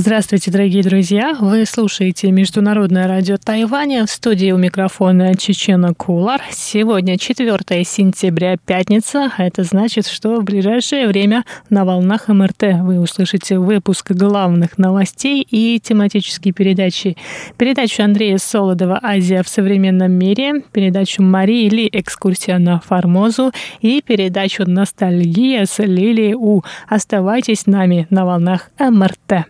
Здравствуйте, дорогие друзья! Вы слушаете Международное радио Тайваня. В студии у микрофона Чечена Кулар. Сегодня 4 сентября, пятница. А это значит, что в ближайшее время на волнах МРТ вы услышите выпуск главных новостей и тематические передачи. Передачу Андрея Солодова «Азия в современном мире», передачу Марии Ли «Экскурсия на Формозу» и передачу «Ностальгия» с Лилией У. Оставайтесь с нами на волнах МРТ.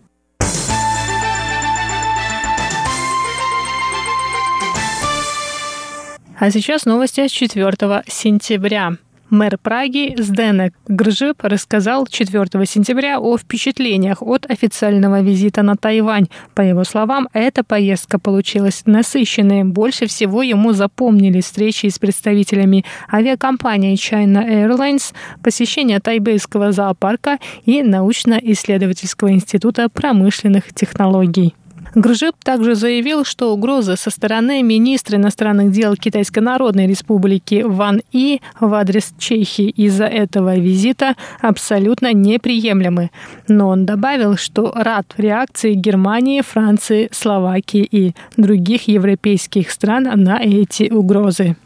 А сейчас новости с 4 сентября. Мэр Праги Сденек Гржип рассказал 4 сентября о впечатлениях от официального визита на Тайвань. По его словам, эта поездка получилась насыщенной. Больше всего ему запомнили встречи с представителями авиакомпании China Airlines, посещение тайбейского зоопарка и научно-исследовательского института промышленных технологий. Гржип также заявил, что угрозы со стороны министра иностранных дел Китайской Народной Республики Ван И в адрес Чехии из-за этого визита абсолютно неприемлемы. Но он добавил, что рад реакции Германии, Франции, Словакии и других европейских стран на эти угрозы.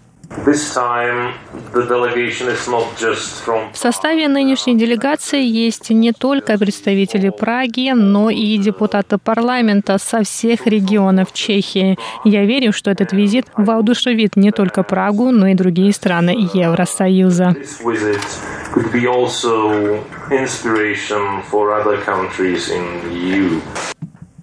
В составе нынешней делегации есть не только представители Праги, но и депутаты парламента со всех регионов Чехии. Я верю, что этот визит воодушевит не только Прагу, но и другие страны Евросоюза.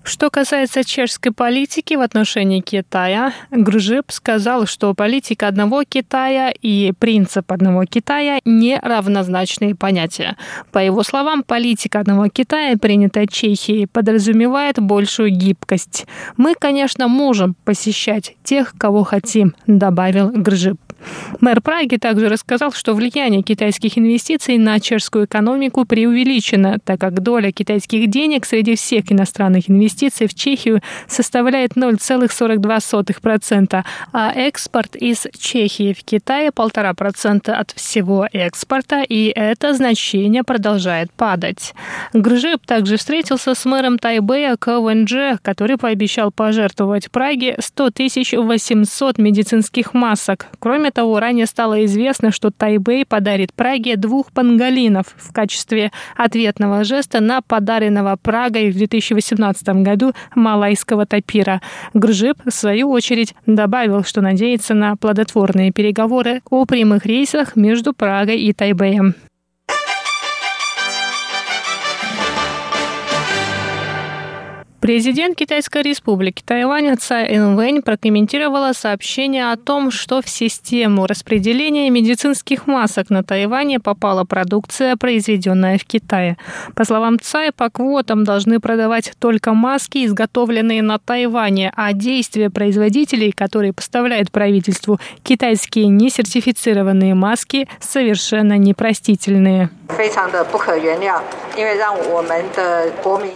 Что касается чешской политики в отношении Китая, Гржип сказал, что политика одного Китая и принцип одного Китая не равнозначные понятия. По его словам, политика одного Китая, принятая Чехией, подразумевает большую гибкость. Мы, конечно, можем посещать тех, кого хотим, добавил Гржип. Мэр Праги также рассказал, что влияние китайских инвестиций на чешскую экономику преувеличено, так как доля китайских денег среди всех иностранных инвестиций в Чехию составляет 0,42%, а экспорт из Чехии в Китай 1,5% от всего экспорта, и это значение продолжает падать. Гржип также встретился с мэром Тайбэя КВНЖ, который пообещал пожертвовать Праге 100 800 медицинских масок. Кроме того, ранее стало известно, что Тайбэй подарит Праге двух пангалинов в качестве ответного жеста на подаренного Прагой в 2018 году малайского тапира. Гржип, в свою очередь, добавил, что надеется на плодотворные переговоры о прямых рейсах между Прагой и Тайбэем. Президент Китайской республики Тайвань Цай Инвэнь прокомментировала сообщение о том, что в систему распределения медицинских масок на Тайване попала продукция, произведенная в Китае. По словам Цай, по квотам должны продавать только маски, изготовленные на Тайване, а действия производителей, которые поставляют правительству китайские несертифицированные маски, совершенно непростительные.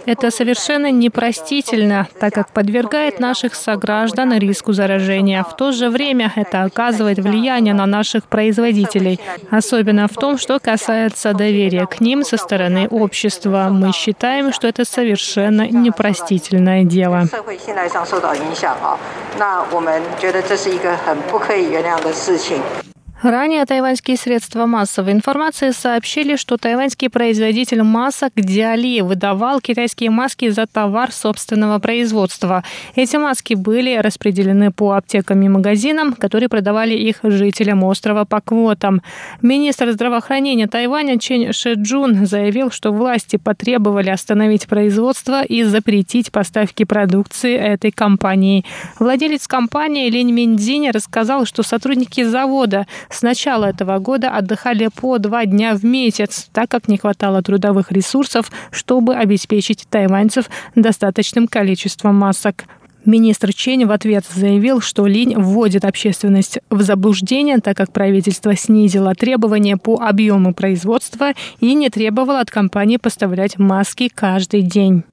Это совершенно непростительно, так как подвергает наших сограждан риску заражения. В то же время это оказывает влияние на наших производителей, особенно в том, что касается доверия к ним со стороны общества. Мы считаем, что это совершенно непростительное дело. Ранее тайваньские средства массовой информации сообщили, что тайваньский производитель масок Диали выдавал китайские маски за товар собственного производства. Эти маски были распределены по аптекам и магазинам, которые продавали их жителям острова по квотам. Министр здравоохранения Тайваня Чен Шеджун заявил, что власти потребовали остановить производство и запретить поставки продукции этой компании. Владелец компании Линь Миндзинь рассказал, что сотрудники завода с начала этого года отдыхали по два дня в месяц, так как не хватало трудовых ресурсов, чтобы обеспечить тайваньцев достаточным количеством масок. Министр Чень в ответ заявил, что Линь вводит общественность в заблуждение, так как правительство снизило требования по объему производства и не требовало от компании поставлять маски каждый день.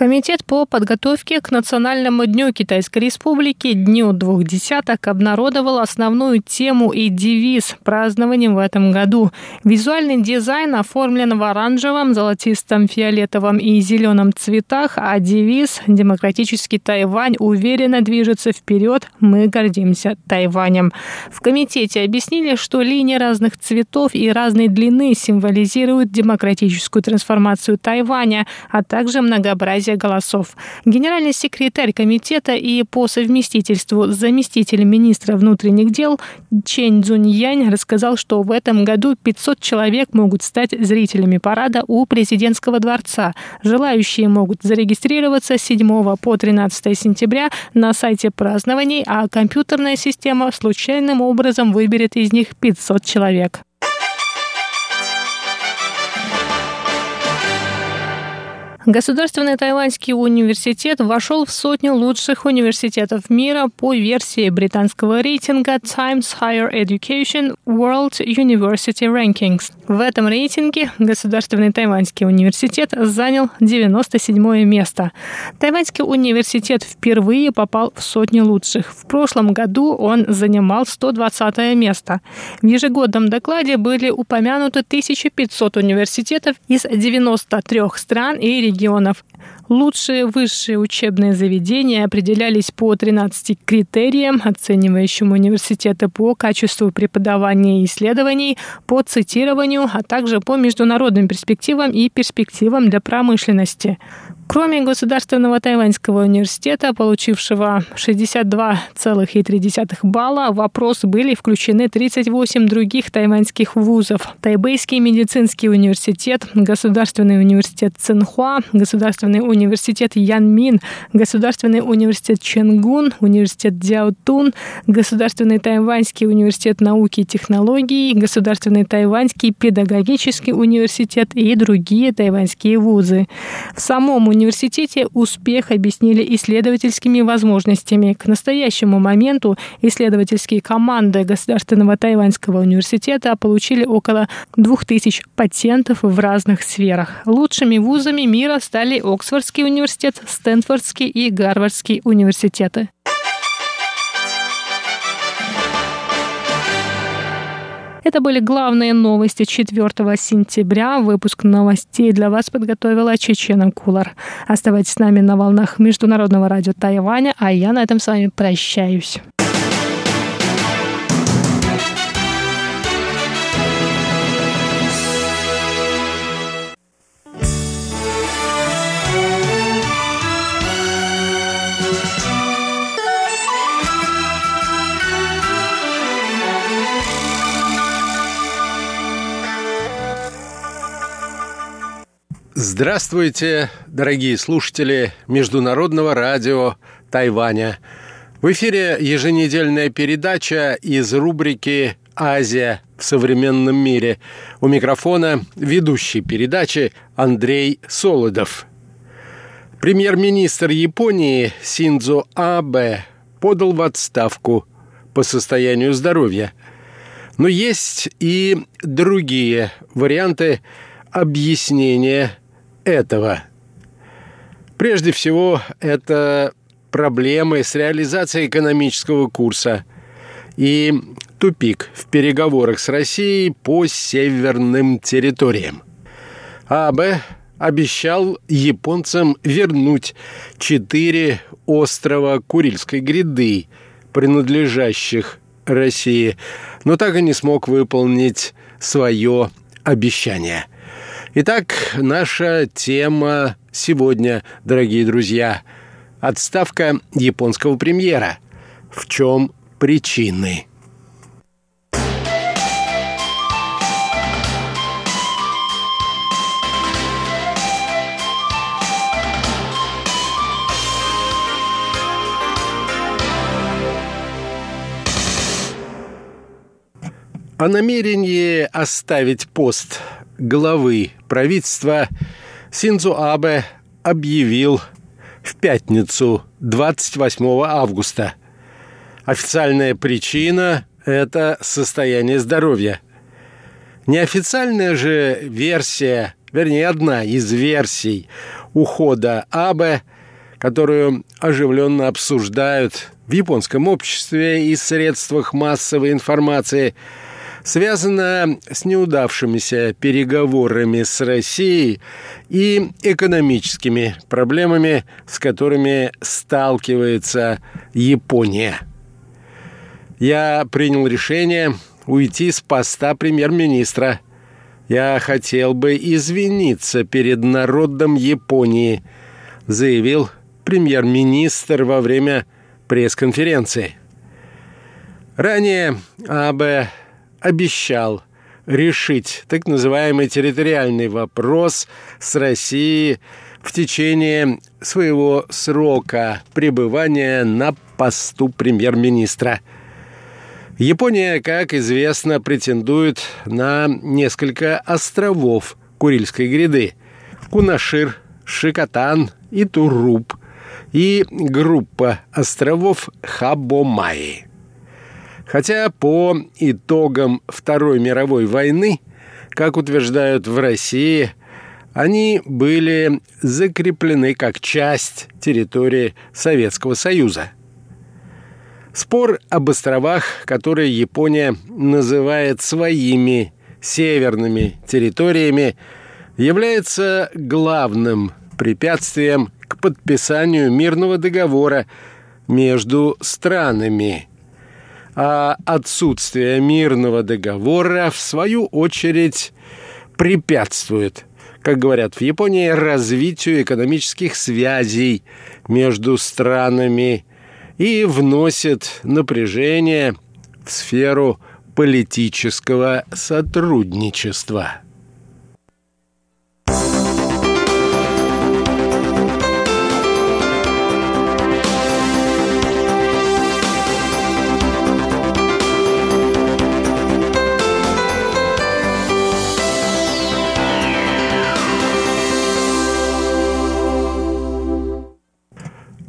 Комитет по подготовке к Национальному дню Китайской Республики Дню двух десяток обнародовал основную тему и девиз празднования в этом году. Визуальный дизайн оформлен в оранжевом, золотистом, фиолетовом и зеленом цветах, а девиз «Демократический Тайвань уверенно движется вперед. Мы гордимся Тайванем». В комитете объяснили, что линии разных цветов и разной длины символизируют демократическую трансформацию Тайваня, а также многообразие согласия голосов. Генеральный секретарь комитета и по совместительству заместитель министра внутренних дел Чен Цзуньянь рассказал, что в этом году 500 человек могут стать зрителями парада у президентского дворца. Желающие могут зарегистрироваться с 7 по 13 сентября на сайте празднований, а компьютерная система случайным образом выберет из них 500 человек. Государственный тайваньский университет вошел в сотню лучших университетов мира по версии британского рейтинга Times Higher Education World University Rankings. В этом рейтинге Государственный тайваньский университет занял 97 место. Тайваньский университет впервые попал в сотню лучших. В прошлом году он занимал 120 место. В ежегодном докладе были упомянуты 1500 университетов из 93 стран и регионов регионов. Лучшие высшие учебные заведения определялись по 13 критериям, оценивающим университеты по качеству преподавания и исследований, по цитированию, а также по международным перспективам и перспективам для промышленности. Кроме Государственного тайваньского университета, получившего 62,3 балла, в опрос были включены 38 других тайваньских вузов. Тайбэйский медицинский университет, Государственный университет Цинхуа, Государственный университет Янмин, Государственный университет Ченгун, университет Дзяотун, Государственный тайваньский университет науки и технологий, Государственный тайваньский педагогический университет и другие тайваньские вузы. В самом университете университете успех объяснили исследовательскими возможностями. К настоящему моменту исследовательские команды Государственного тайваньского университета получили около 2000 патентов в разных сферах. Лучшими вузами мира стали Оксфордский университет, Стэнфордский и Гарвардский университеты. Это были главные новости 4 сентября. Выпуск новостей для вас подготовила Чечена Кулар. Оставайтесь с нами на волнах Международного радио Тайваня, а я на этом с вами прощаюсь. Здравствуйте, дорогие слушатели Международного радио Тайваня. В эфире еженедельная передача из рубрики «Азия в современном мире». У микрофона ведущий передачи Андрей Солодов. Премьер-министр Японии Синдзо Абе подал в отставку по состоянию здоровья. Но есть и другие варианты объяснения этого. Прежде всего, это проблемы с реализацией экономического курса и тупик в переговорах с Россией по северным территориям. АБ обещал японцам вернуть четыре острова Курильской гряды, принадлежащих России, но так и не смог выполнить свое обещание – Итак, наша тема сегодня, дорогие друзья, отставка японского премьера. В чем причины? О намерении оставить пост главы правительства Синзу Абе объявил в пятницу 28 августа. Официальная причина – это состояние здоровья. Неофициальная же версия вернее, одна из версий ухода Абе, которую оживленно обсуждают в японском обществе и средствах массовой информации – связана с неудавшимися переговорами с Россией и экономическими проблемами, с которыми сталкивается Япония. Я принял решение уйти с поста премьер-министра. Я хотел бы извиниться перед народом Японии, заявил премьер-министр во время пресс-конференции. Ранее АБ обещал решить так называемый территориальный вопрос с Россией в течение своего срока пребывания на посту премьер-министра. Япония, как известно, претендует на несколько островов Курильской гряды – Кунашир, Шикотан и Туруп и группа островов Хабомаи – Хотя по итогам Второй мировой войны, как утверждают в России, они были закреплены как часть территории Советского Союза. Спор об островах, которые Япония называет своими северными территориями, является главным препятствием к подписанию мирного договора между странами – а отсутствие мирного договора, в свою очередь, препятствует, как говорят в Японии, развитию экономических связей между странами и вносит напряжение в сферу политического сотрудничества.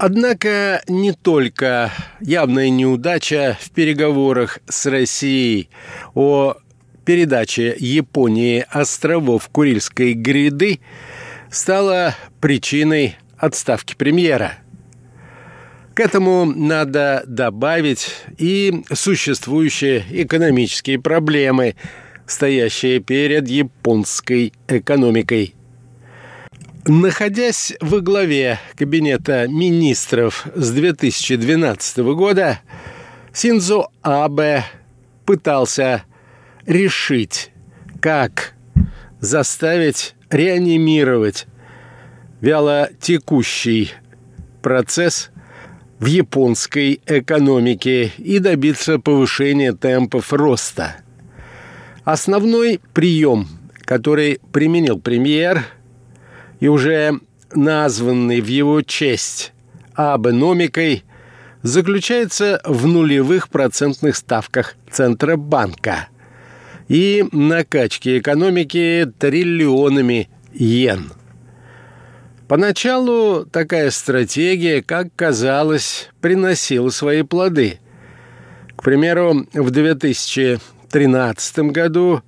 Однако не только явная неудача в переговорах с Россией о передаче Японии островов Курильской гряды стала причиной отставки премьера. К этому надо добавить и существующие экономические проблемы, стоящие перед японской экономикой – Находясь во главе кабинета министров с 2012 года, Синзо Абе пытался решить, как заставить реанимировать вяло текущий процесс в японской экономике и добиться повышения темпов роста. Основной прием, который применил премьер – и уже названный в его честь абономикой, заключается в нулевых процентных ставках Центробанка и накачке экономики триллионами йен. Поначалу такая стратегия, как казалось, приносила свои плоды. К примеру, в 2013 году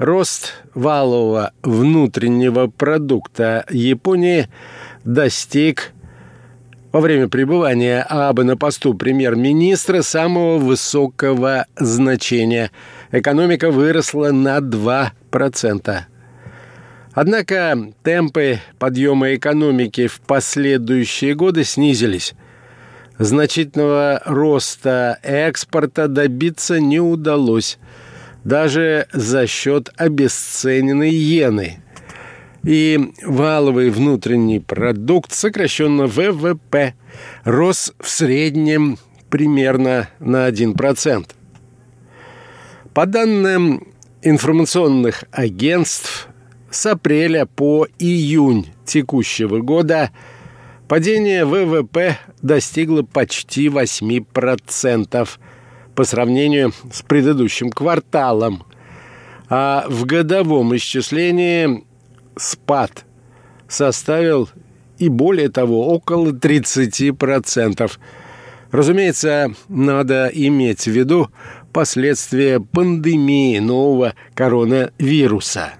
Рост валового внутреннего продукта Японии достиг во время пребывания Абы на посту премьер-министра самого высокого значения. Экономика выросла на 2%. Однако темпы подъема экономики в последующие годы снизились. Значительного роста экспорта добиться не удалось – даже за счет обесцененной иены. И валовый внутренний продукт, сокращенно ВВП, рос в среднем примерно на 1%. По данным информационных агентств, с апреля по июнь текущего года падение ВВП достигло почти 8%, по сравнению с предыдущим кварталом. А в годовом исчислении спад составил и более того, около 30%. Разумеется, надо иметь в виду последствия пандемии нового коронавируса.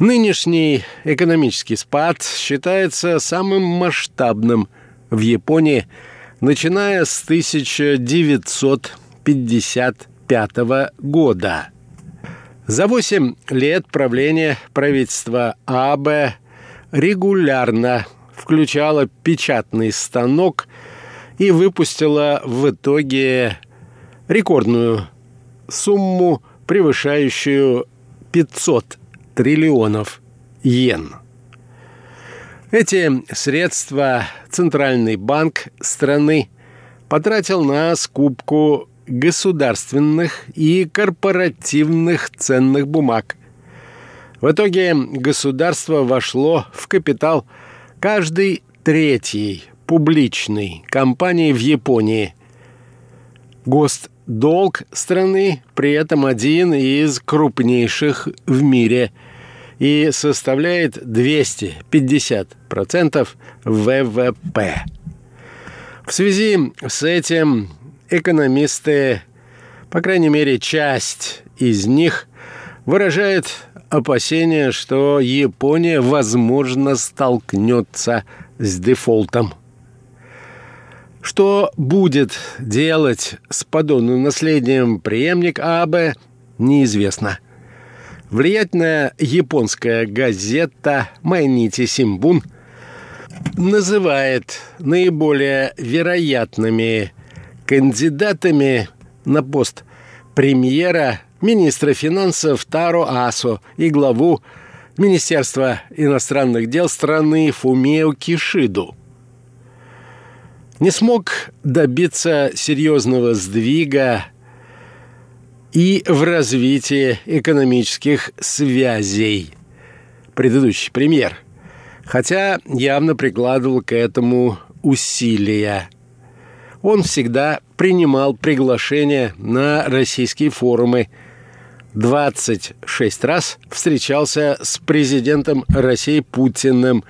Нынешний экономический спад считается самым масштабным в Японии, начиная с 1955 года. За восемь лет правления правительства АБ регулярно включало печатный станок и выпустило в итоге рекордную сумму, превышающую 500 триллионов йен. Эти средства Центральный банк страны потратил на скупку государственных и корпоративных ценных бумаг. В итоге государство вошло в капитал каждой третьей публичной компании в Японии. Госдолг страны при этом один из крупнейших в мире – и составляет 250% ВВП. В связи с этим экономисты, по крайней мере часть из них, выражает опасение, что Япония, возможно, столкнется с дефолтом. Что будет делать с подобным наследием преемник АБ, неизвестно – Влиятельная японская газета «Майнити Симбун» называет наиболее вероятными кандидатами на пост премьера министра финансов Таро Асо и главу Министерства иностранных дел страны Фумео Кишиду. Не смог добиться серьезного сдвига и в развитии экономических связей. Предыдущий премьер. Хотя явно прикладывал к этому усилия. Он всегда принимал приглашения на российские форумы. 26 раз встречался с президентом России Путиным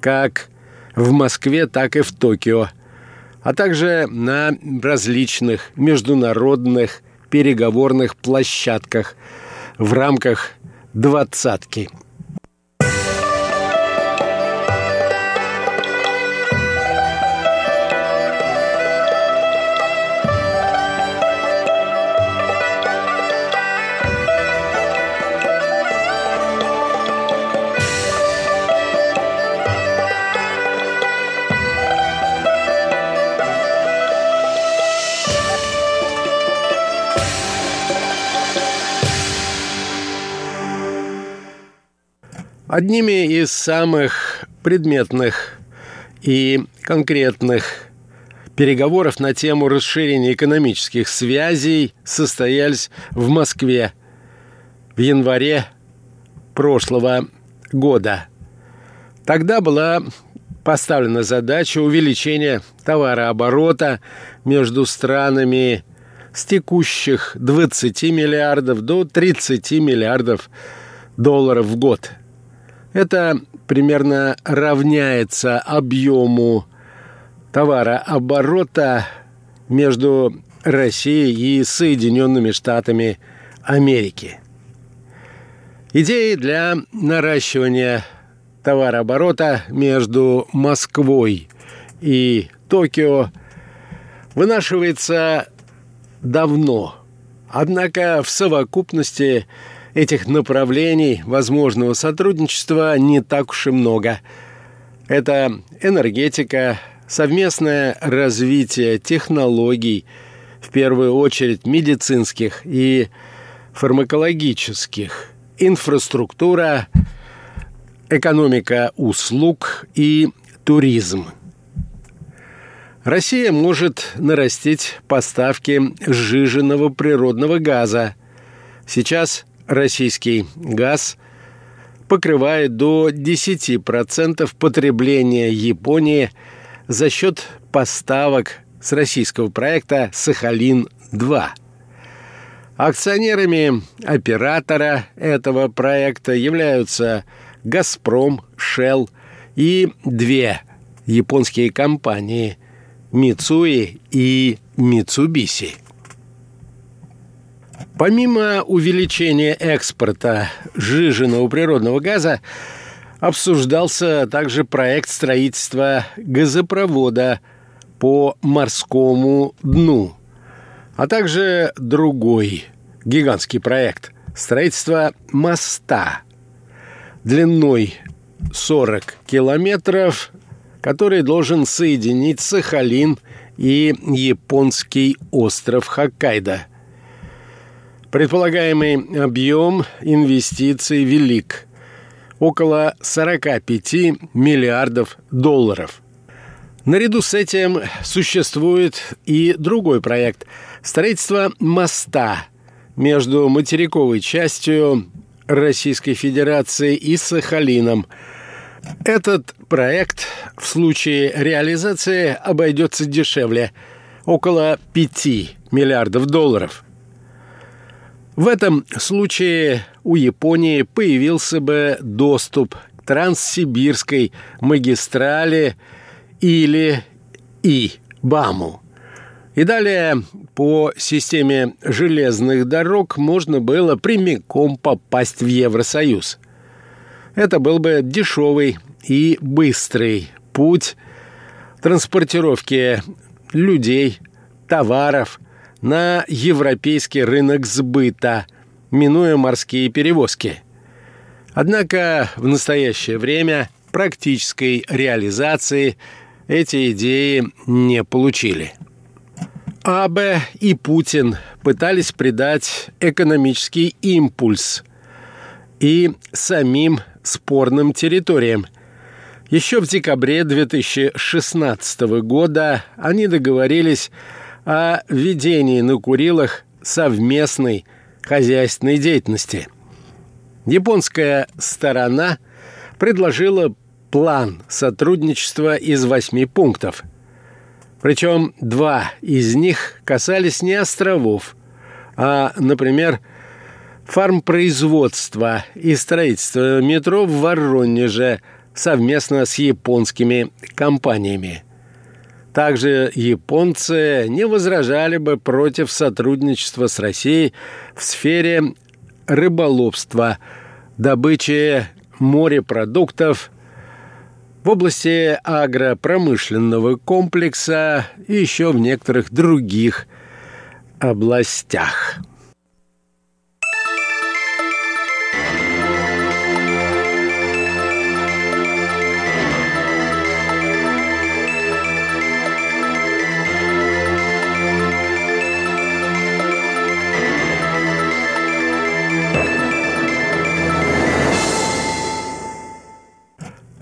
как в Москве, так и в Токио, а также на различных международных переговорных площадках в рамках «двадцатки». Одними из самых предметных и конкретных переговоров на тему расширения экономических связей состоялись в Москве в январе прошлого года. Тогда была поставлена задача увеличения товарооборота между странами с текущих 20 миллиардов до 30 миллиардов долларов в год – это примерно равняется объему товарооборота между Россией и Соединенными Штатами Америки. Идеи для наращивания товарооборота между Москвой и Токио вынашивается давно. Однако в совокупности этих направлений возможного сотрудничества не так уж и много. Это энергетика, совместное развитие технологий, в первую очередь медицинских и фармакологических, инфраструктура, экономика услуг и туризм. Россия может нарастить поставки сжиженного природного газа. Сейчас российский газ покрывает до 10% потребления Японии за счет поставок с российского проекта «Сахалин-2». Акционерами оператора этого проекта являются «Газпром», «Шелл» и две японские компании – «Мицуи» и «Мицубиси». Помимо увеличения экспорта жиженного природного газа, обсуждался также проект строительства газопровода по морскому дну, а также другой гигантский проект – строительство моста длиной 40 километров, который должен соединить Сахалин и японский остров Хоккайдо. Предполагаемый объем инвестиций велик – около 45 миллиардов долларов. Наряду с этим существует и другой проект – строительство моста между материковой частью Российской Федерации и Сахалином. Этот проект в случае реализации обойдется дешевле – около 5 миллиардов долларов – в этом случае у Японии появился бы доступ к Транссибирской магистрали или И-БАМу. И далее по системе железных дорог можно было прямиком попасть в Евросоюз. Это был бы дешевый и быстрый путь транспортировки людей, товаров – на европейский рынок сбыта, минуя морские перевозки. Однако в настоящее время практической реализации эти идеи не получили. Абе и Путин пытались придать экономический импульс и самим спорным территориям. Еще в декабре 2016 года они договорились о ведении на Курилах совместной хозяйственной деятельности. Японская сторона предложила план сотрудничества из восьми пунктов. Причем два из них касались не островов, а, например, фармпроизводства и строительства метро в Воронеже совместно с японскими компаниями. Также японцы не возражали бы против сотрудничества с Россией в сфере рыболовства, добычи морепродуктов, в области агропромышленного комплекса и еще в некоторых других областях.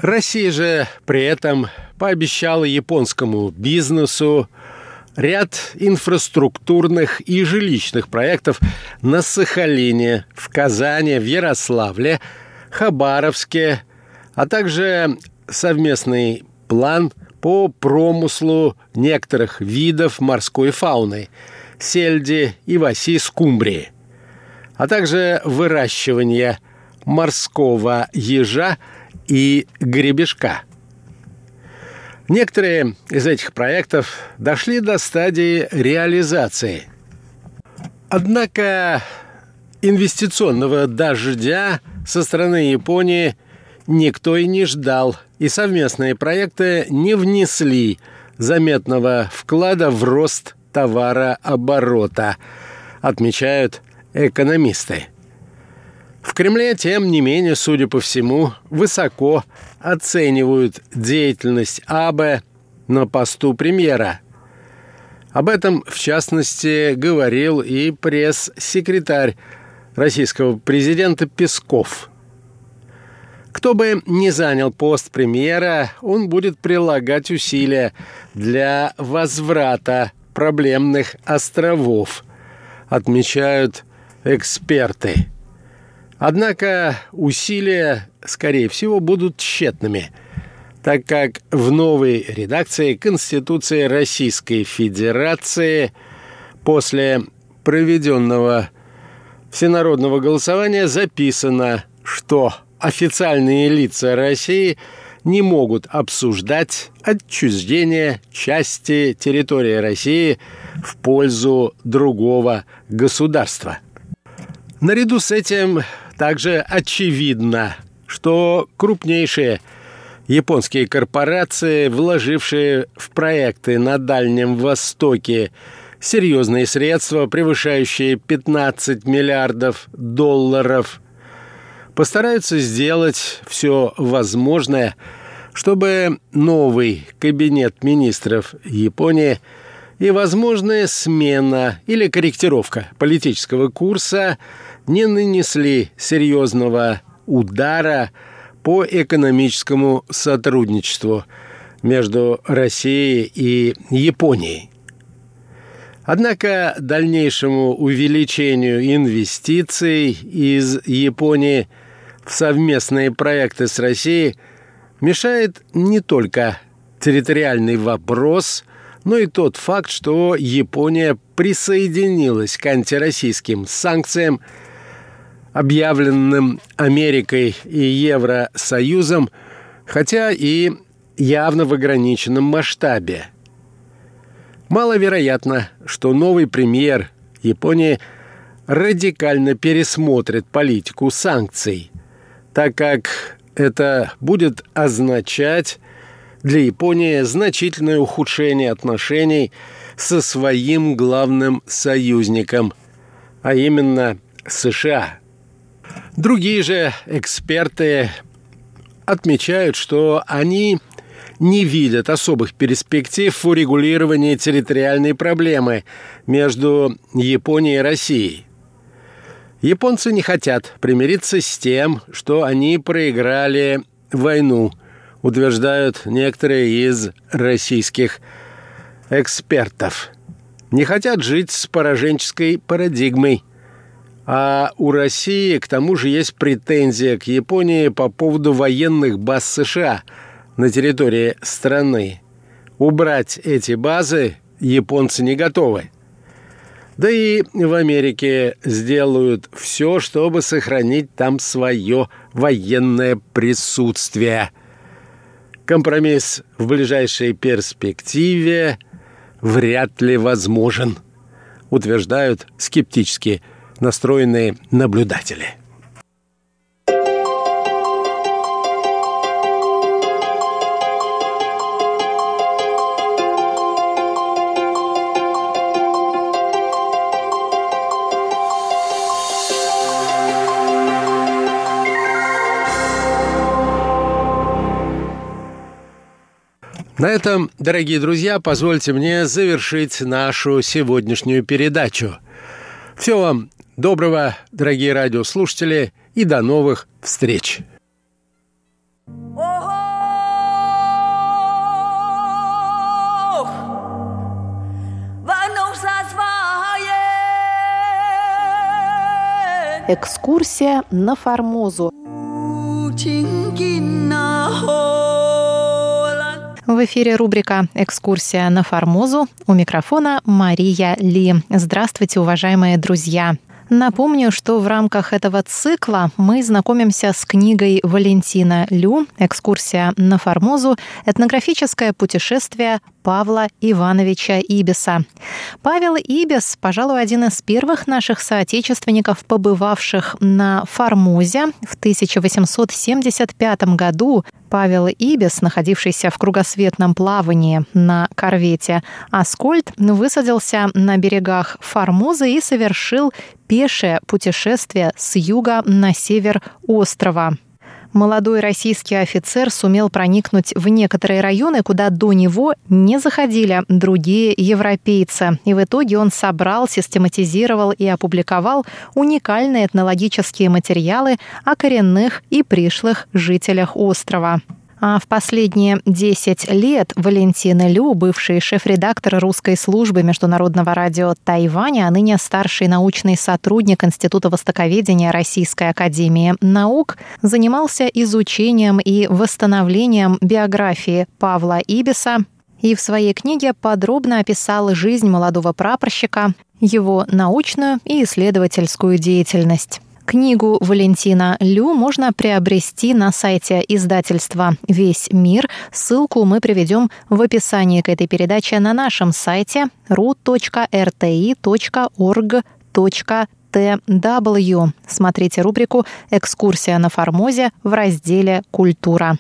Россия же при этом пообещала японскому бизнесу ряд инфраструктурных и жилищных проектов на Сахалине, в Казани, в Ярославле, Хабаровске, а также совместный план по промыслу некоторых видов морской фауны – сельди, иваси, скумбрии, а также выращивание морского ежа – и гребешка. Некоторые из этих проектов дошли до стадии реализации. Однако инвестиционного дождя со стороны Японии никто и не ждал, и совместные проекты не внесли заметного вклада в рост товарооборота, отмечают экономисты. В Кремле, тем не менее, судя по всему, высоко оценивают деятельность АБ на посту премьера. Об этом, в частности, говорил и пресс-секретарь российского президента Песков. Кто бы ни занял пост премьера, он будет прилагать усилия для возврата проблемных островов, отмечают эксперты. Однако усилия, скорее всего, будут тщетными, так как в новой редакции Конституции Российской Федерации после проведенного всенародного голосования записано, что официальные лица России не могут обсуждать отчуждение части территории России в пользу другого государства – Наряду с этим также очевидно, что крупнейшие японские корпорации, вложившие в проекты на Дальнем Востоке серьезные средства, превышающие 15 миллиардов долларов, постараются сделать все возможное, чтобы новый кабинет министров Японии и возможная смена или корректировка политического курса не нанесли серьезного удара по экономическому сотрудничеству между Россией и Японией. Однако дальнейшему увеличению инвестиций из Японии в совместные проекты с Россией мешает не только территориальный вопрос, но и тот факт, что Япония присоединилась к антироссийским санкциям, объявленным Америкой и Евросоюзом, хотя и явно в ограниченном масштабе – Маловероятно, что новый премьер Японии радикально пересмотрит политику санкций, так как это будет означать для Японии значительное ухудшение отношений со своим главным союзником, а именно США. Другие же эксперты отмечают, что они не видят особых перспектив в урегулировании территориальной проблемы между Японией и Россией. Японцы не хотят примириться с тем, что они проиграли войну, утверждают некоторые из российских экспертов. Не хотят жить с пораженческой парадигмой. А у России, к тому же, есть претензия к Японии по поводу военных баз США – на территории страны. Убрать эти базы японцы не готовы. Да и в Америке сделают все, чтобы сохранить там свое военное присутствие. Компромисс в ближайшей перспективе вряд ли возможен, утверждают скептически настроенные наблюдатели. На этом, дорогие друзья, позвольте мне завершить нашу сегодняшнюю передачу. Всего вам доброго, дорогие радиослушатели, и до новых встреч! Экскурсия на Формозу. В эфире рубрика «Экскурсия на Формозу». У микрофона Мария Ли. Здравствуйте, уважаемые друзья! Напомню, что в рамках этого цикла мы знакомимся с книгой Валентина Лю «Экскурсия на Формозу. Этнографическое путешествие Павла Ивановича Ибиса. Павел Ибис, пожалуй, один из первых наших соотечественников, побывавших на Формозе в 1875 году. Павел Ибис, находившийся в кругосветном плавании на корвете «Аскольд», высадился на берегах Формозы и совершил пешее путешествие с юга на север острова молодой российский офицер сумел проникнуть в некоторые районы, куда до него не заходили другие европейцы. И в итоге он собрал, систематизировал и опубликовал уникальные этнологические материалы о коренных и пришлых жителях острова. А в последние 10 лет Валентина Лю, бывший шеф-редактор русской службы Международного радио Тайваня, а ныне старший научный сотрудник Института востоковедения Российской академии наук, занимался изучением и восстановлением биографии Павла Ибиса и в своей книге подробно описал жизнь молодого прапорщика, его научную и исследовательскую деятельность. Книгу Валентина Лю можно приобрести на сайте издательства «Весь мир». Ссылку мы приведем в описании к этой передаче на нашем сайте ru.rti.org.tw. Смотрите рубрику «Экскурсия на Формозе» в разделе «Культура».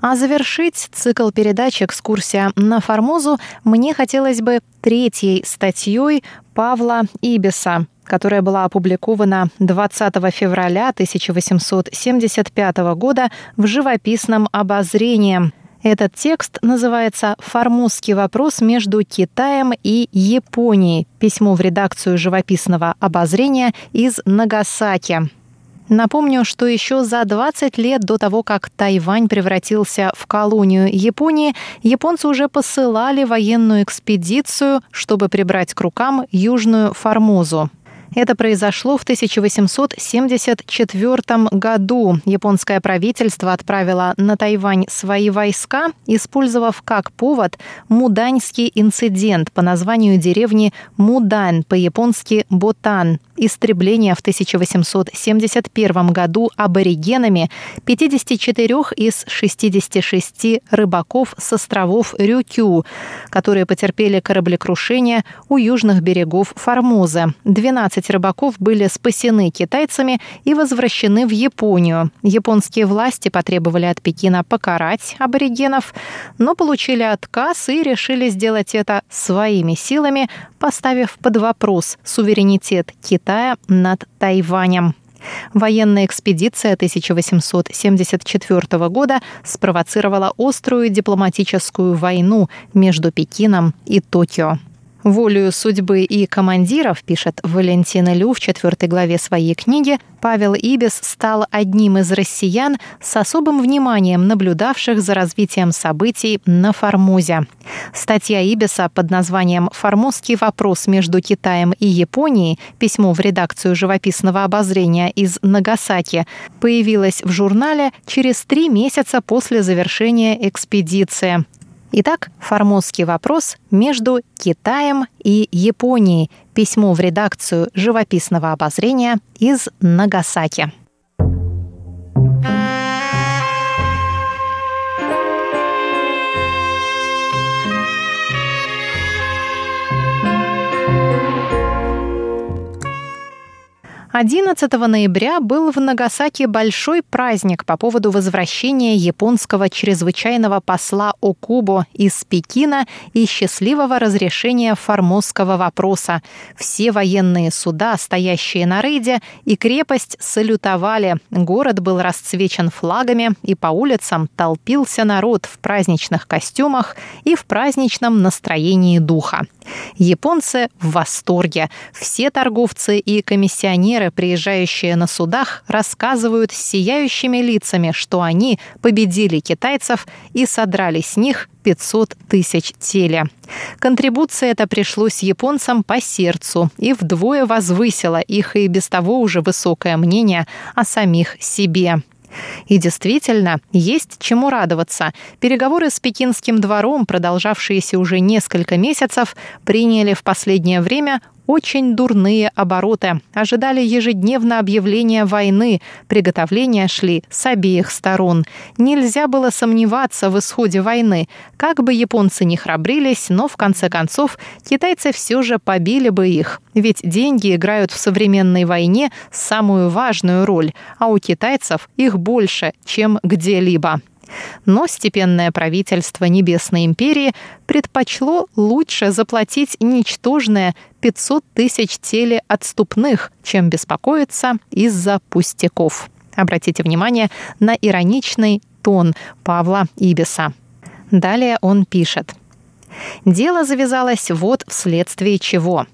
А завершить цикл передач «Экскурсия на Формозу» мне хотелось бы третьей статьей Павла Ибиса, которая была опубликована 20 февраля 1875 года в живописном обозрении. Этот текст называется «Формузский вопрос между Китаем и Японией. Письмо в редакцию живописного обозрения из Нагасаки». Напомню, что еще за 20 лет до того, как Тайвань превратился в колонию Японии, японцы уже посылали военную экспедицию, чтобы прибрать к рукам Южную Формозу. Это произошло в 1874 году. Японское правительство отправило на Тайвань свои войска, использовав как повод Муданьский инцидент по названию деревни Мудан, по-японски Ботан, истребление в 1871 году аборигенами 54 из 66 рыбаков с островов Рюкю, которые потерпели кораблекрушение у южных берегов Формозы. 12 рыбаков были спасены китайцами и возвращены в Японию. Японские власти потребовали от Пекина покарать аборигенов, но получили отказ и решили сделать это своими силами, поставив под вопрос суверенитет Китая над Тайванем. Военная экспедиция 1874 года спровоцировала острую дипломатическую войну между Пекином и Токио. Волею судьбы и командиров, пишет Валентина Лю в четвертой главе своей книги, Павел Ибис стал одним из россиян с особым вниманием наблюдавших за развитием событий на Формозе. Статья Ибиса под названием «Формозский вопрос между Китаем и Японией. Письмо в редакцию живописного обозрения из Нагасаки» появилась в журнале через три месяца после завершения экспедиции. Итак, формозский вопрос между Китаем и Японией. Письмо в редакцию живописного обозрения из Нагасаки. 11 ноября был в Нагасаки большой праздник по поводу возвращения японского чрезвычайного посла Окубо из Пекина и счастливого разрешения формозского вопроса. Все военные суда, стоящие на рейде, и крепость салютовали. Город был расцвечен флагами, и по улицам толпился народ в праздничных костюмах и в праздничном настроении духа. Японцы в восторге. Все торговцы и комиссионеры, приезжающие на судах, рассказывают с сияющими лицами, что они победили китайцев и содрали с них 500 тысяч теле. Контрибуция эта пришлось японцам по сердцу и вдвое возвысила их и без того уже высокое мнение о самих себе. И действительно, есть чему радоваться. Переговоры с пекинским двором, продолжавшиеся уже несколько месяцев, приняли в последнее время очень дурные обороты. Ожидали ежедневно объявления войны. Приготовления шли с обеих сторон. Нельзя было сомневаться в исходе войны. Как бы японцы не храбрились, но в конце концов китайцы все же побили бы их. Ведь деньги играют в современной войне самую важную роль, а у китайцев их больше, чем где-либо. Но степенное правительство Небесной империи предпочло лучше заплатить ничтожное 500 тысяч теле отступных, чем беспокоиться из-за пустяков. Обратите внимание на ироничный тон Павла Ибиса. Далее он пишет. Дело завязалось вот вследствие чего.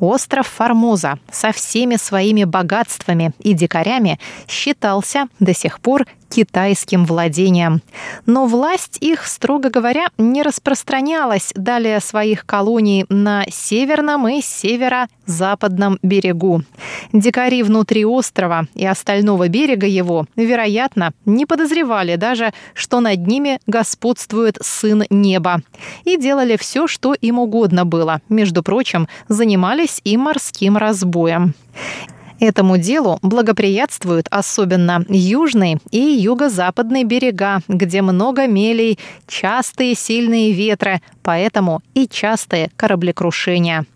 Остров Формоза со всеми своими богатствами и дикарями считался до сих пор китайским владением. Но власть их, строго говоря, не распространялась далее своих колоний на северном и северо-западном берегу. Дикари внутри острова и остального берега его, вероятно, не подозревали даже, что над ними господствует сын неба. И делали все, что им угодно было. Между прочим, занимались и морским разбоем. Этому делу благоприятствуют особенно южный и юго-западный берега, где много мелей, частые сильные ветры, поэтому и частые кораблекрушения.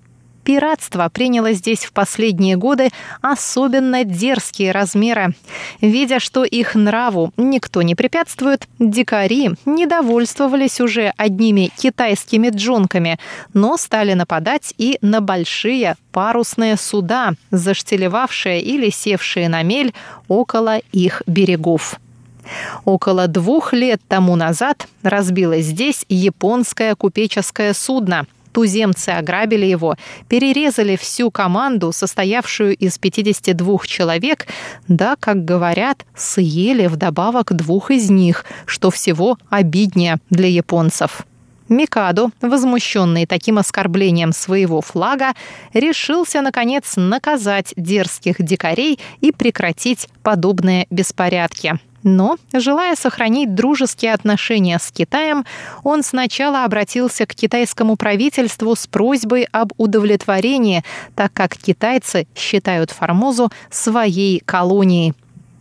Пиратство приняло здесь в последние годы особенно дерзкие размеры. Видя, что их нраву никто не препятствует, дикари недовольствовались уже одними китайскими джонками, но стали нападать и на большие парусные суда, заштелевавшие или севшие на мель около их берегов. Около двух лет тому назад разбилось здесь японское купеческое судно – Туземцы ограбили его, перерезали всю команду, состоявшую из 52 человек, да, как говорят, съели вдобавок двух из них, что всего обиднее для японцев. Микадо, возмущенный таким оскорблением своего флага, решился, наконец, наказать дерзких дикарей и прекратить подобные беспорядки. Но, желая сохранить дружеские отношения с Китаем, он сначала обратился к китайскому правительству с просьбой об удовлетворении, так как китайцы считают Формозу своей колонией.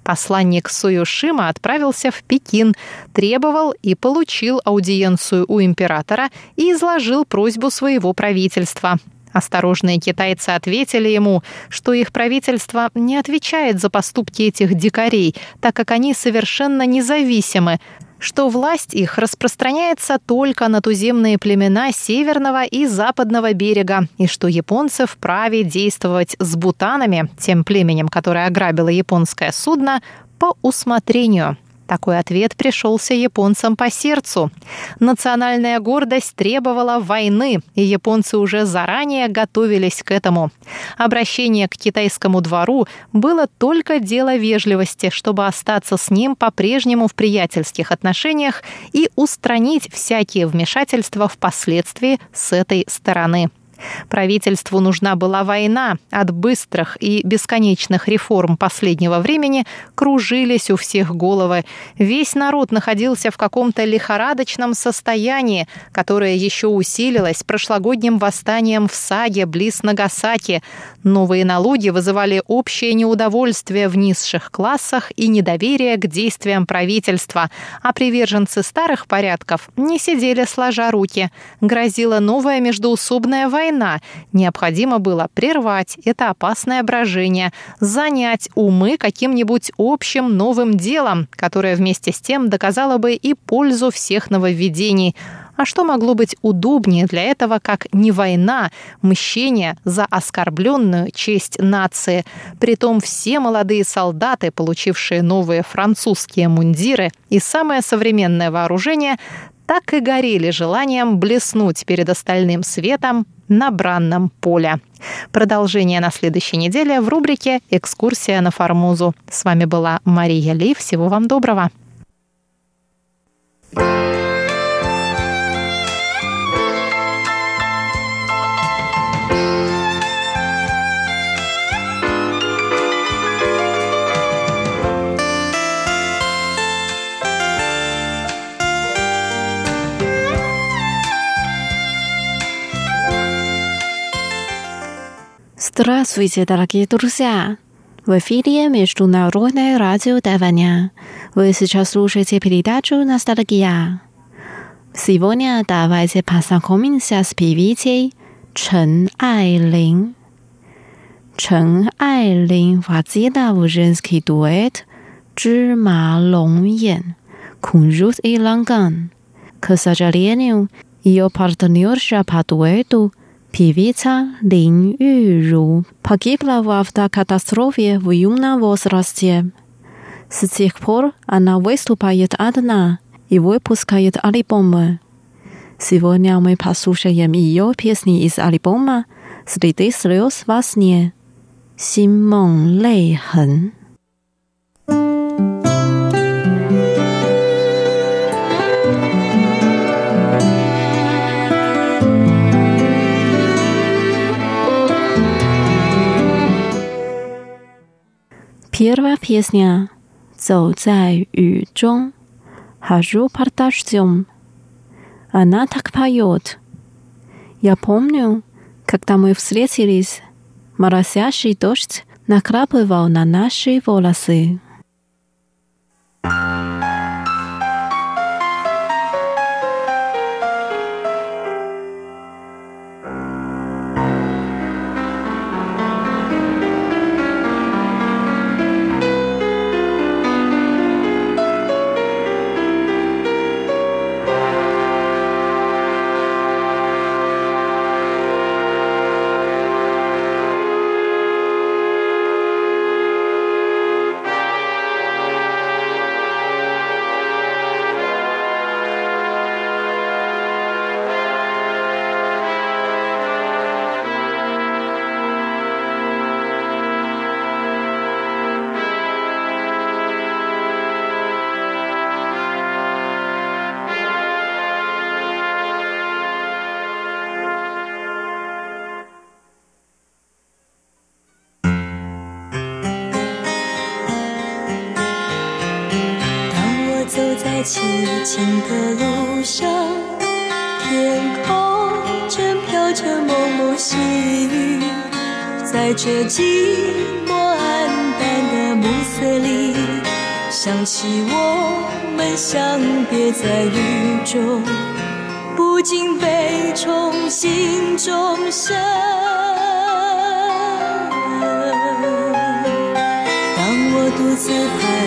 Посланник Суюшима отправился в Пекин, требовал и получил аудиенцию у императора и изложил просьбу своего правительства. Осторожные китайцы ответили ему, что их правительство не отвечает за поступки этих дикарей, так как они совершенно независимы, что власть их распространяется только на туземные племена северного и западного берега, и что японцы вправе действовать с бутанами, тем племенем, которое ограбило японское судно, по усмотрению. Такой ответ пришелся японцам по сердцу. Национальная гордость требовала войны, и японцы уже заранее готовились к этому. Обращение к китайскому двору было только дело вежливости, чтобы остаться с ним по-прежнему в приятельских отношениях и устранить всякие вмешательства впоследствии с этой стороны. Правительству нужна была война. От быстрых и бесконечных реформ последнего времени кружились у всех головы. Весь народ находился в каком-то лихорадочном состоянии, которое еще усилилось прошлогодним восстанием в Саге близ Нагасаки. Новые налоги вызывали общее неудовольствие в низших классах и недоверие к действиям правительства, а приверженцы старых порядков не сидели сложа руки. Грозила новая междоусобная война, война. Необходимо было прервать это опасное брожение, занять умы каким-нибудь общим новым делом, которое вместе с тем доказало бы и пользу всех нововведений. А что могло быть удобнее для этого, как не война, мщение за оскорбленную честь нации? Притом все молодые солдаты, получившие новые французские мундиры и самое современное вооружение, так и горели желанием блеснуть перед остальным светом на бранном поле. Продолжение на следующей неделе в рубрике «Экскурсия на Формозу». С вами была Мария Ли. Всего вам доброго. Здравствуйте, дорогие друзья! В эфире Международное радио Тайваня. Вы сейчас слушаете передачу «Ностальгия». Сегодня давайте познакомимся с певицей Чен Айлин. Чен Айлин входила в женский дуэт «Чжма Лонгян» Кунжут и Ланган. К сожалению, ее партнерша по дуэту – Певица Лин Юру погибла в автокатастрофе в юном возрасте. С тех пор она выступает одна и выпускает альбомы. Сегодня мы послушаем ее песни из альбома «Среди слез во сне» «心梦泪痕». Первая песня «Цоу цай ю чон» «Хожу под дождем». Она так поет. Я помню, когда мы встретились, моросящий дождь накрапывал на наши волосы.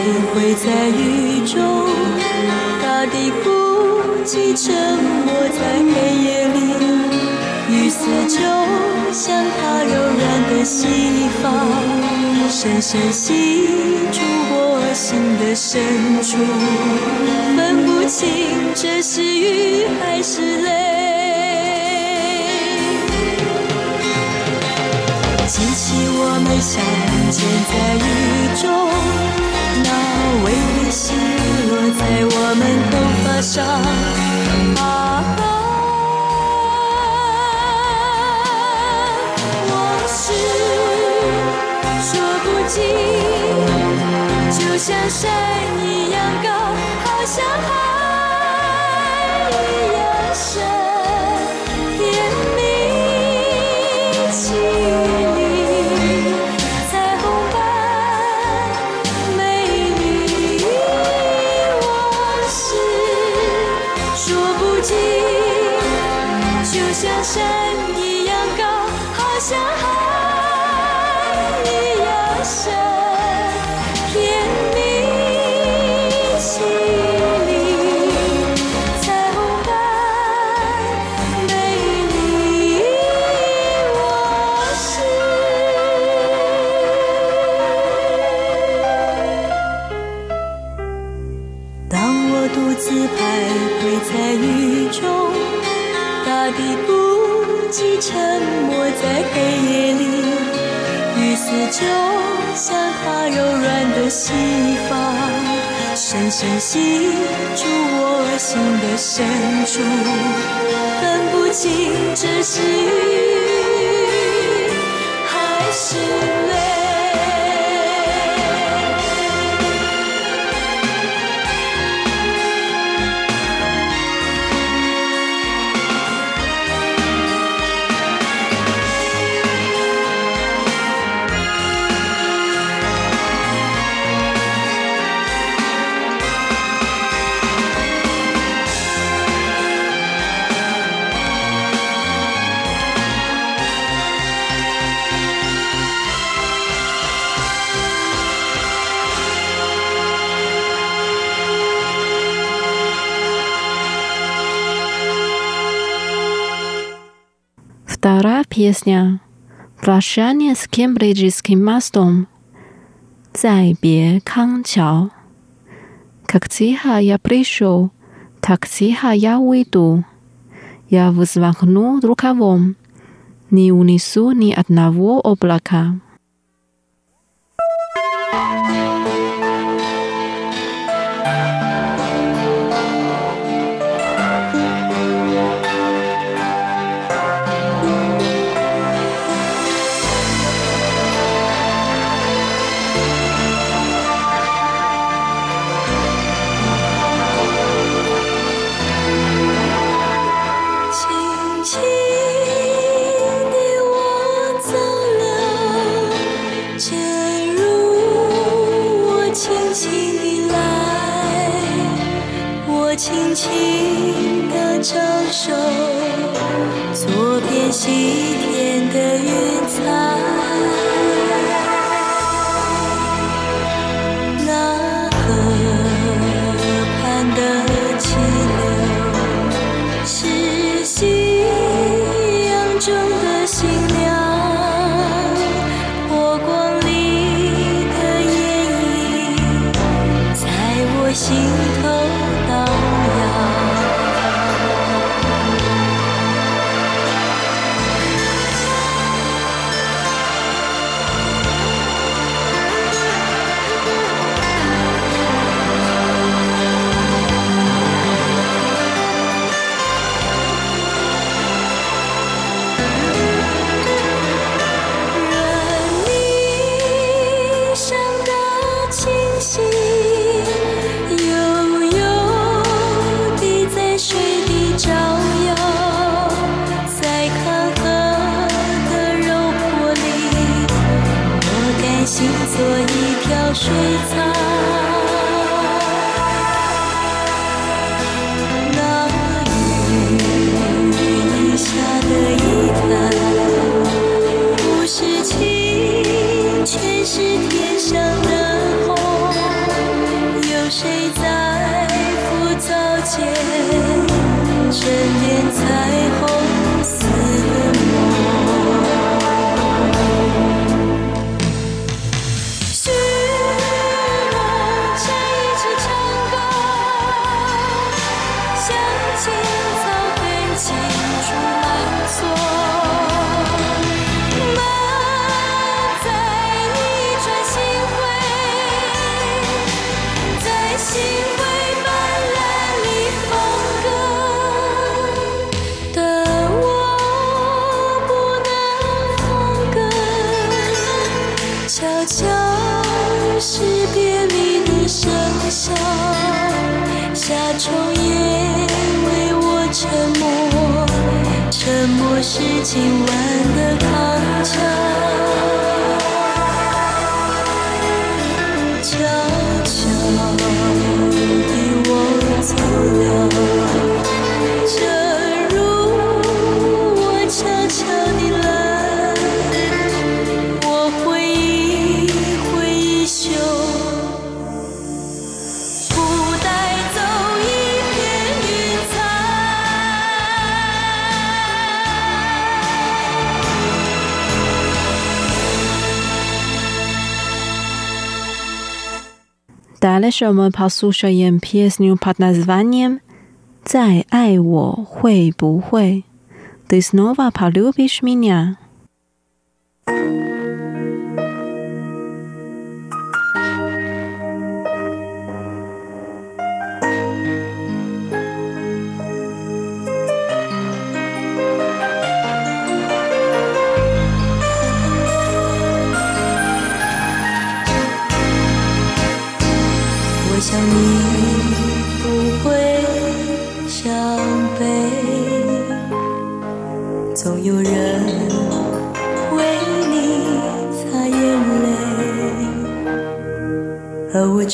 徘徊在雨中，大地孤寂沉默在黑夜里，雨丝就像它柔软的细发，深深吸住我心的深处，分不清这是雨还是泪。记起我们相见在雨中，微微细落在我们头发上。啊，往事说不尽，就像山一样高，好像海一样深，就像它柔软的细发，深深吸住我心的深处，分不清这是 песня «Прощание с Кембриджским мостом» «Зайбе Канчао». Как тихо я пришел, так тихо я уйду. Я взвахну рукавом, не унесу ни одного облака. 手左边西天的云彩。那河畔的清流。是今晚的康桥。悄悄地我走了。Ależ 我们 posłuchajem pieśnię pod nazwaniem Zaj aj wo hui bu hui. Ty znowu polubisz mnie.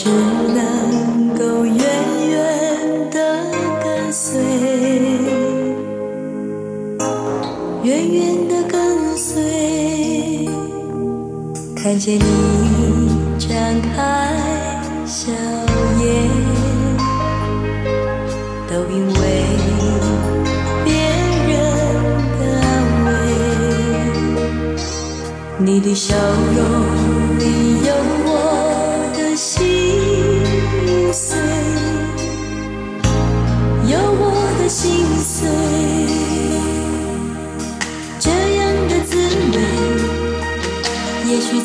只能够远远的跟随，远远的跟随。看见你张开笑颜，都因为别人的安慰。你的笑容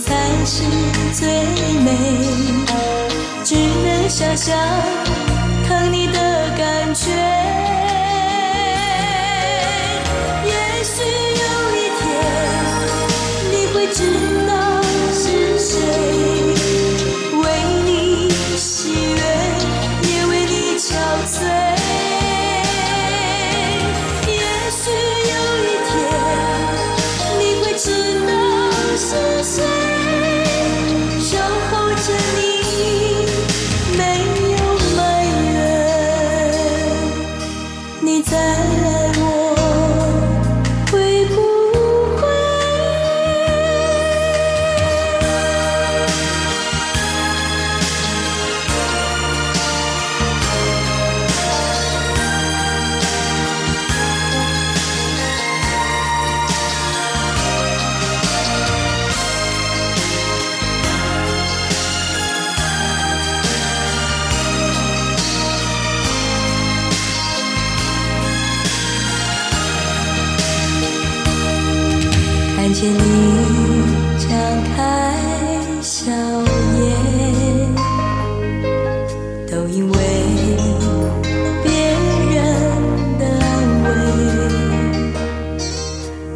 才是最美，只能想象疼你的感觉。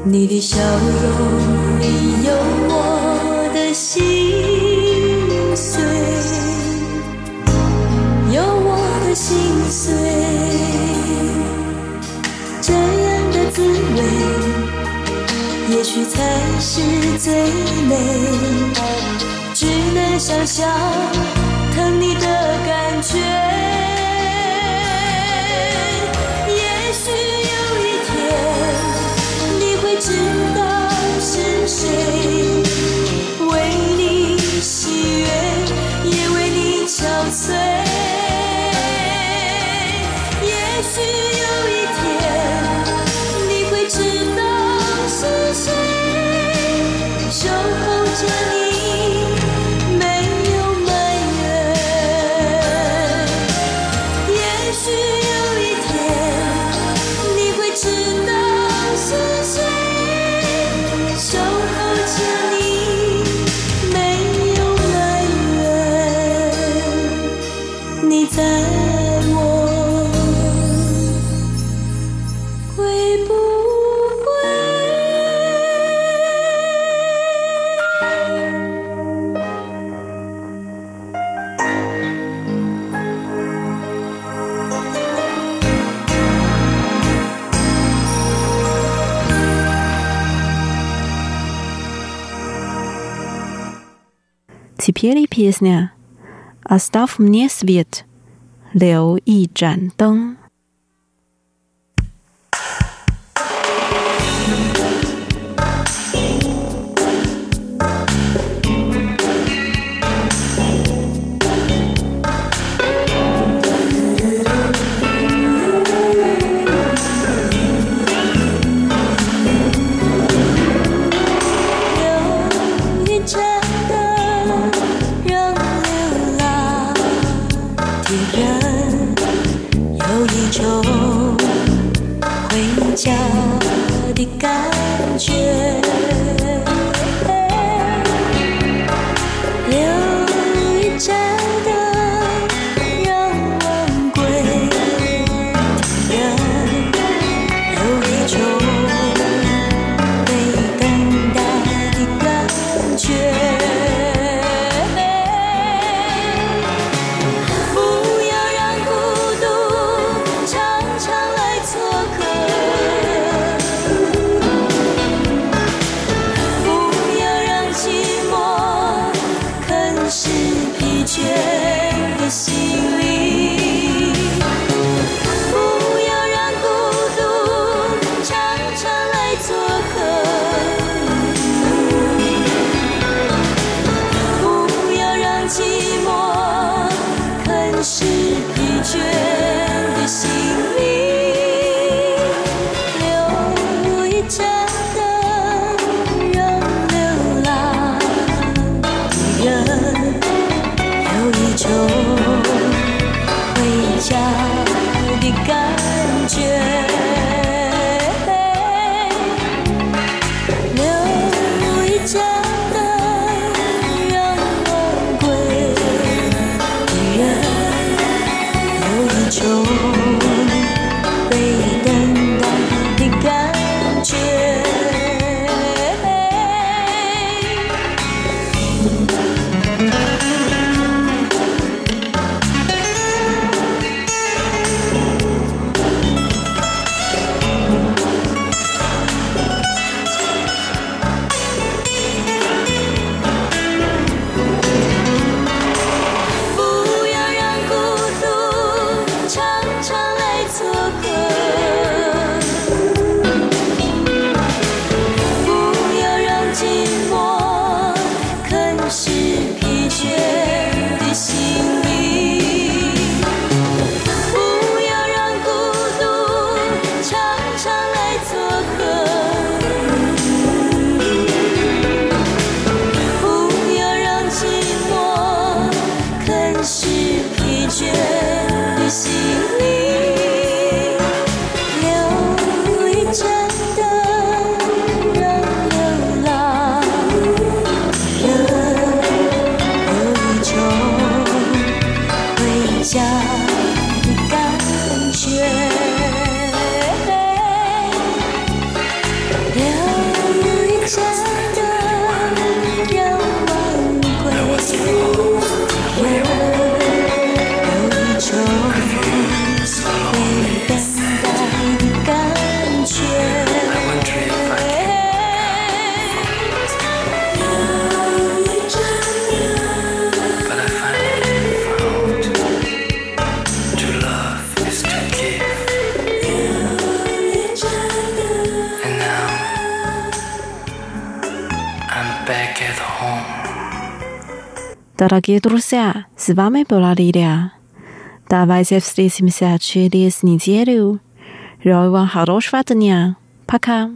你的笑容里有我的心碎，有我的心碎，这样的滋味。也许才是最美，只能想象疼你的感觉。пели песня «Оставь мне свет, Лео и Джан Дэн». Дорогие друзья, с вами была Лилия. Давайте встретимся через неделю. Желаю вам хорошего дня. Пока.